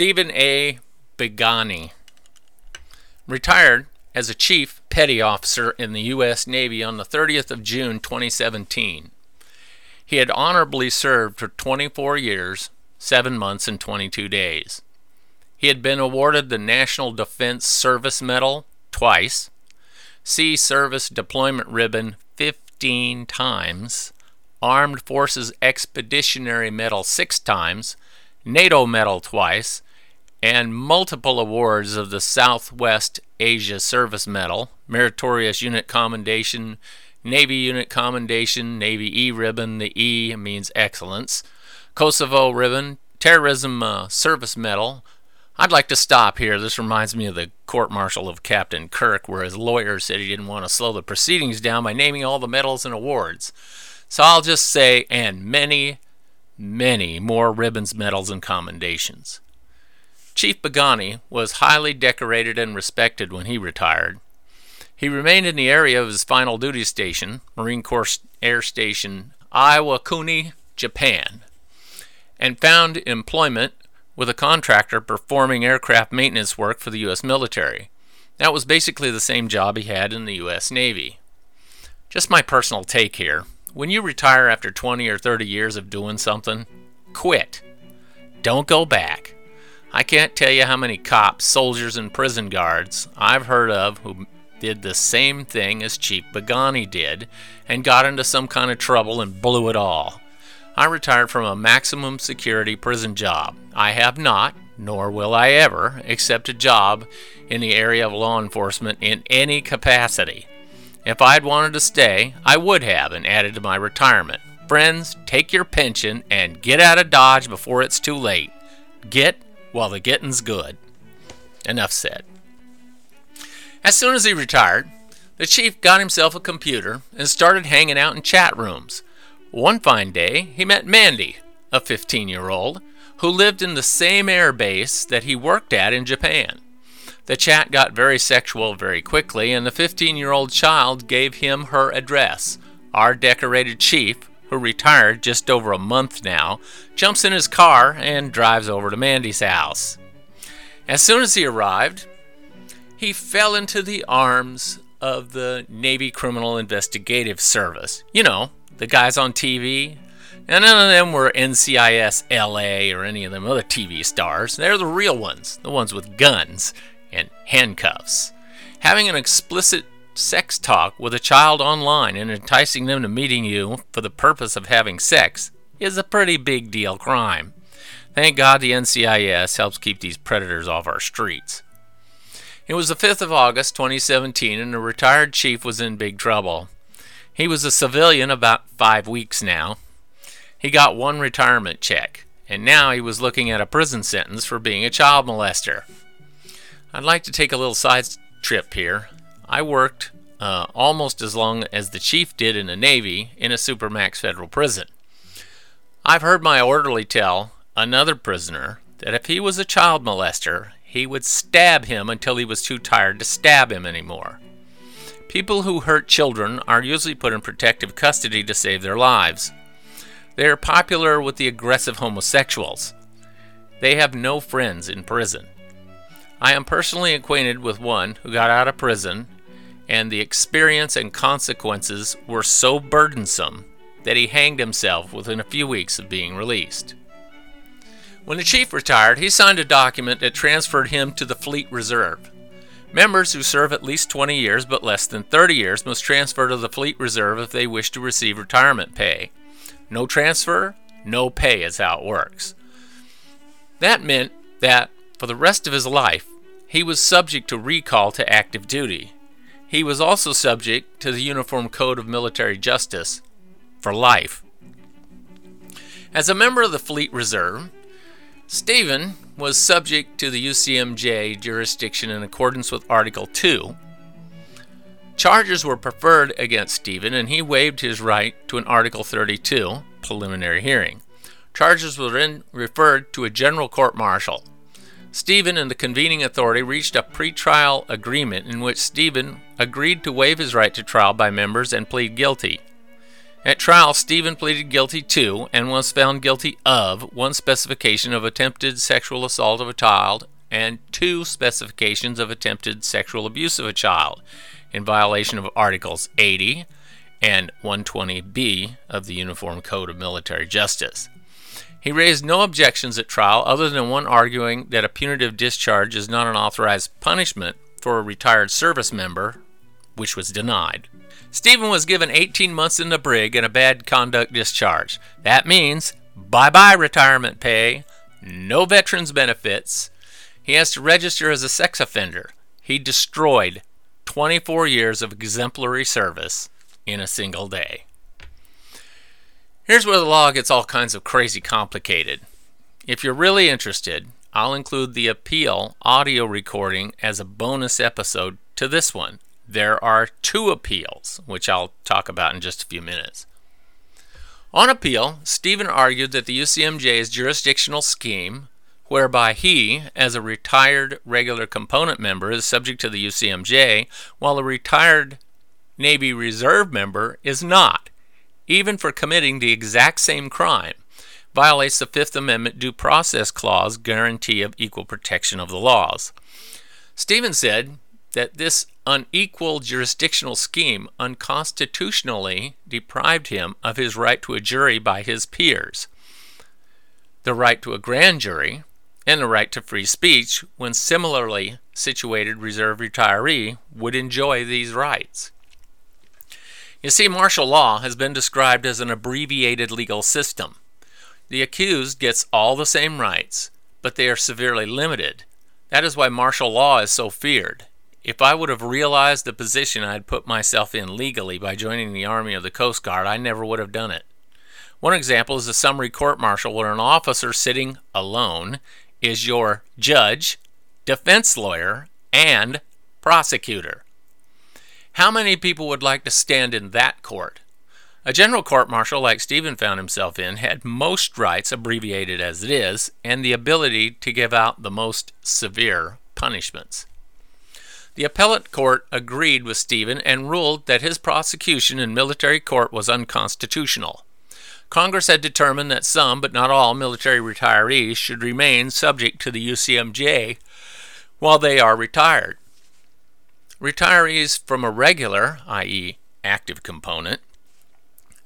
Stephen A. Begani retired as a chief petty officer in the U.S. Navy on the 30th of June 2017. He had honorably served for 24 years, 7 months, and 22 days. He had been awarded the National Defense Service Medal twice, Sea Service Deployment Ribbon 15 times, Armed Forces Expeditionary Medal six times, NATO Medal twice, and multiple awards of the Southwest Asia Service Medal, Meritorious Unit Commendation, Navy Unit Commendation, Navy E Ribbon, the E means excellence, Kosovo Ribbon, Terrorism uh, Service Medal. I'd like to stop here. This reminds me of the court martial of Captain Kirk, where his lawyer said he didn't want to slow the proceedings down by naming all the medals and awards. So I'll just say, and many, many more ribbons, medals, and commendations. Chief Begani was highly decorated and respected when he retired. He remained in the area of his final duty station, Marine Corps Air Station Iwakuni, Japan, and found employment with a contractor performing aircraft maintenance work for the U.S. military. That was basically the same job he had in the U.S. Navy. Just my personal take here. When you retire after 20 or 30 years of doing something, quit. Don't go back. I can't tell you how many cops, soldiers, and prison guards I've heard of who did the same thing as Chief Begani did and got into some kind of trouble and blew it all. I retired from a maximum security prison job. I have not, nor will I ever, accept a job in the area of law enforcement in any capacity. If I'd wanted to stay, I would have and added to my retirement. Friends, take your pension and get out of Dodge before it's too late. Get while the getting's good. Enough said. As soon as he retired, the chief got himself a computer and started hanging out in chat rooms. One fine day, he met Mandy, a 15 year old, who lived in the same air base that he worked at in Japan. The chat got very sexual very quickly, and the 15 year old child gave him her address. Our decorated chief, who retired just over a month now, jumps in his car and drives over to Mandy's house. As soon as he arrived, he fell into the arms of the Navy Criminal Investigative Service. You know, the guys on TV. And none of them were NCIS LA or any of them other TV stars. They're the real ones, the ones with guns and handcuffs. Having an explicit sex talk with a child online and enticing them to meeting you for the purpose of having sex is a pretty big deal crime. Thank God the NCIS helps keep these predators off our streets. It was the 5th of August 2017 and the retired chief was in big trouble. He was a civilian about five weeks now. He got one retirement check, and now he was looking at a prison sentence for being a child molester. I'd like to take a little side trip here. I worked uh, almost as long as the chief did in the Navy in a Supermax federal prison. I've heard my orderly tell another prisoner that if he was a child molester, he would stab him until he was too tired to stab him anymore. People who hurt children are usually put in protective custody to save their lives. They are popular with the aggressive homosexuals. They have no friends in prison. I am personally acquainted with one who got out of prison and the experience and consequences were so burdensome that he hanged himself within a few weeks of being released. When the chief retired, he signed a document that transferred him to the Fleet Reserve. Members who serve at least 20 years but less than 30 years must transfer to the Fleet Reserve if they wish to receive retirement pay. No transfer, no pay is how it works. That meant that, for the rest of his life, he was subject to recall to active duty. He was also subject to the Uniform Code of Military Justice for life. As a member of the Fleet Reserve, Stephen was subject to the UCMJ jurisdiction in accordance with Article 2. Charges were preferred against Stephen, and he waived his right to an Article 32 preliminary hearing. Charges were then referred to a general court martial. Stephen and the convening authority reached a pretrial agreement in which Stephen agreed to waive his right to trial by members and plead guilty. At trial, Stephen pleaded guilty to and was found guilty of one specification of attempted sexual assault of a child and two specifications of attempted sexual abuse of a child in violation of Articles 80 and 120b of the Uniform Code of Military Justice. He raised no objections at trial other than one arguing that a punitive discharge is not an authorized punishment for a retired service member, which was denied. Stephen was given 18 months in the brig and a bad conduct discharge. That means bye bye retirement pay, no veterans benefits. He has to register as a sex offender. He destroyed 24 years of exemplary service in a single day. Here's where the law gets all kinds of crazy complicated. If you're really interested, I'll include the appeal audio recording as a bonus episode to this one there are two appeals, which I'll talk about in just a few minutes. On appeal, Stephen argued that the UCMJ's jurisdictional scheme, whereby he, as a retired regular component member, is subject to the UCMJ, while a retired Navy Reserve member is not, even for committing the exact same crime, violates the Fifth Amendment Due Process Clause guarantee of equal protection of the laws. Stephen said that this unequal jurisdictional scheme unconstitutionally deprived him of his right to a jury by his peers, the right to a grand jury, and the right to free speech when similarly situated reserve retiree would enjoy these rights. You see, martial law has been described as an abbreviated legal system. The accused gets all the same rights, but they are severely limited. That is why martial law is so feared. If I would have realized the position I had put myself in legally by joining the Army of the Coast Guard, I never would have done it. One example is a summary court martial where an officer sitting alone is your judge, defense lawyer, and prosecutor. How many people would like to stand in that court? A general court martial like Stephen found himself in had most rights, abbreviated as it is, and the ability to give out the most severe punishments. The appellate court agreed with Stephen and ruled that his prosecution in military court was unconstitutional. Congress had determined that some, but not all, military retirees should remain subject to the UCMJ while they are retired. Retirees from a regular, i.e., active component,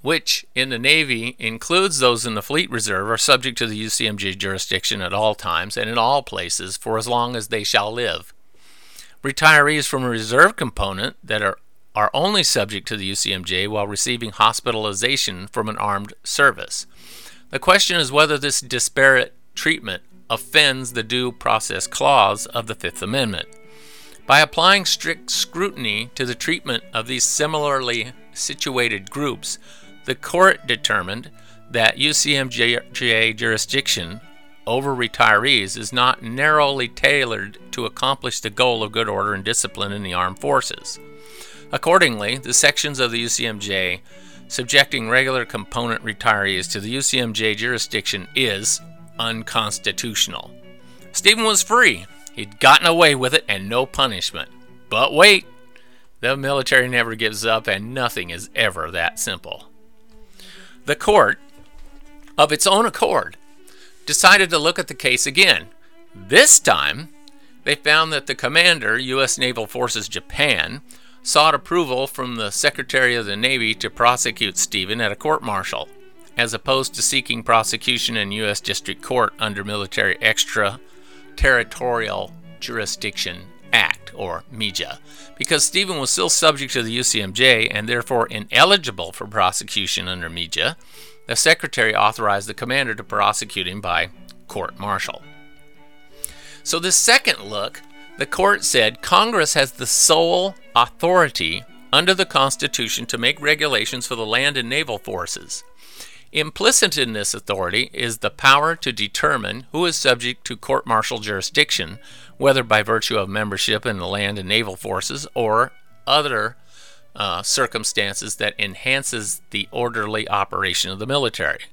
which in the Navy includes those in the Fleet Reserve, are subject to the UCMJ jurisdiction at all times and in all places for as long as they shall live. Retirees from a reserve component that are, are only subject to the UCMJ while receiving hospitalization from an armed service. The question is whether this disparate treatment offends the Due Process Clause of the Fifth Amendment. By applying strict scrutiny to the treatment of these similarly situated groups, the court determined that UCMJ jurisdiction over retirees is not narrowly tailored to accomplish the goal of good order and discipline in the armed forces. Accordingly, the sections of the UCMJ subjecting regular component retirees to the UCMJ jurisdiction is unconstitutional. Stephen was free. He'd gotten away with it and no punishment. But wait, the military never gives up and nothing is ever that simple. The court, of its own accord, decided to look at the case again. This time, they found that the commander, U.S. Naval Forces Japan, sought approval from the Secretary of the Navy to prosecute Stephen at a court martial, as opposed to seeking prosecution in U.S. District Court under Military Extraterritorial Jurisdiction Act, or MEJA, because Stephen was still subject to the UCMJ and therefore ineligible for prosecution under MEJA the secretary authorized the commander to prosecute him by court martial. So, this second look, the court said Congress has the sole authority under the Constitution to make regulations for the land and naval forces. Implicit in this authority is the power to determine who is subject to court martial jurisdiction, whether by virtue of membership in the land and naval forces or other uh, circumstances that enhances the orderly operation of the military.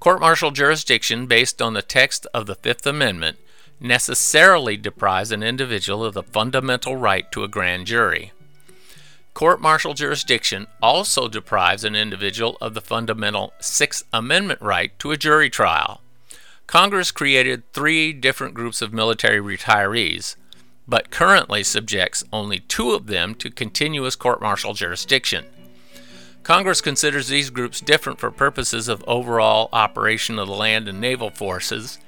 Court martial jurisdiction, based on the text of the Fifth Amendment, necessarily deprives an individual of the fundamental right to a grand jury. Court martial jurisdiction also deprives an individual of the fundamental Sixth Amendment right to a jury trial. Congress created three different groups of military retirees, but currently subjects only two of them to continuous court martial jurisdiction. Congress considers these groups different for purposes of overall operation of the land and naval forces,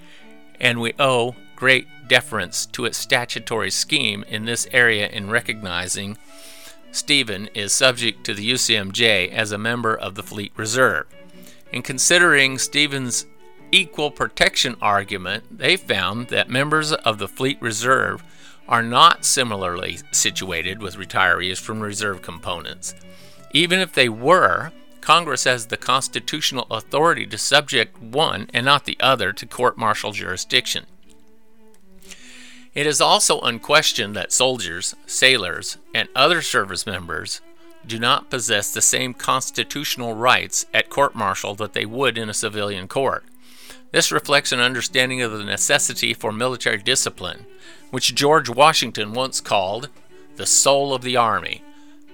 and we owe great deference to its statutory scheme in this area in recognizing Stephen is subject to the UCMJ as a member of the Fleet Reserve. In considering Stephen's equal protection argument, they found that members of the Fleet Reserve are not similarly situated with retirees from reserve components. Even if they were, Congress has the constitutional authority to subject one and not the other to court martial jurisdiction. It is also unquestioned that soldiers, sailors, and other service members do not possess the same constitutional rights at court martial that they would in a civilian court. This reflects an understanding of the necessity for military discipline, which George Washington once called the soul of the Army,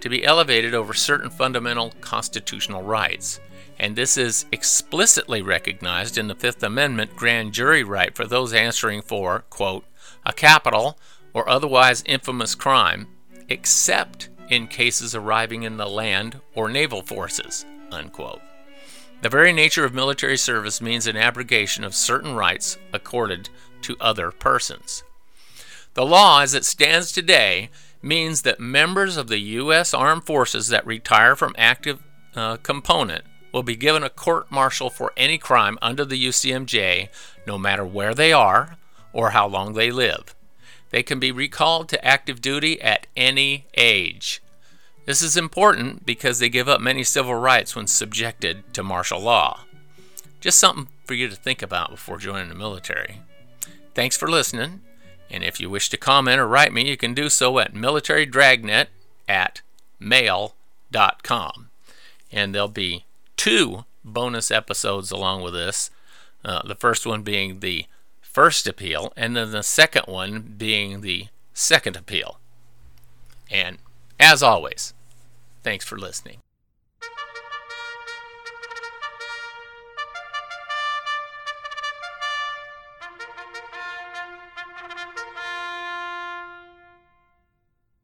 to be elevated over certain fundamental constitutional rights. And this is explicitly recognized in the Fifth Amendment grand jury right for those answering for, quote, a capital or otherwise infamous crime, except in cases arriving in the land or naval forces. Unquote. The very nature of military service means an abrogation of certain rights accorded to other persons. The law, as it stands today, means that members of the U.S. Armed Forces that retire from active uh, component will be given a court martial for any crime under the UCMJ, no matter where they are, or how long they live. They can be recalled to active duty at any age. This is important because they give up many civil rights when subjected to martial law. Just something for you to think about before joining the military. Thanks for listening, and if you wish to comment or write me, you can do so at militarydragnet at mail.com. And there'll be two bonus episodes along with this. Uh, the first one being the first appeal, and then the second one being the second appeal. And as always, thanks for listening.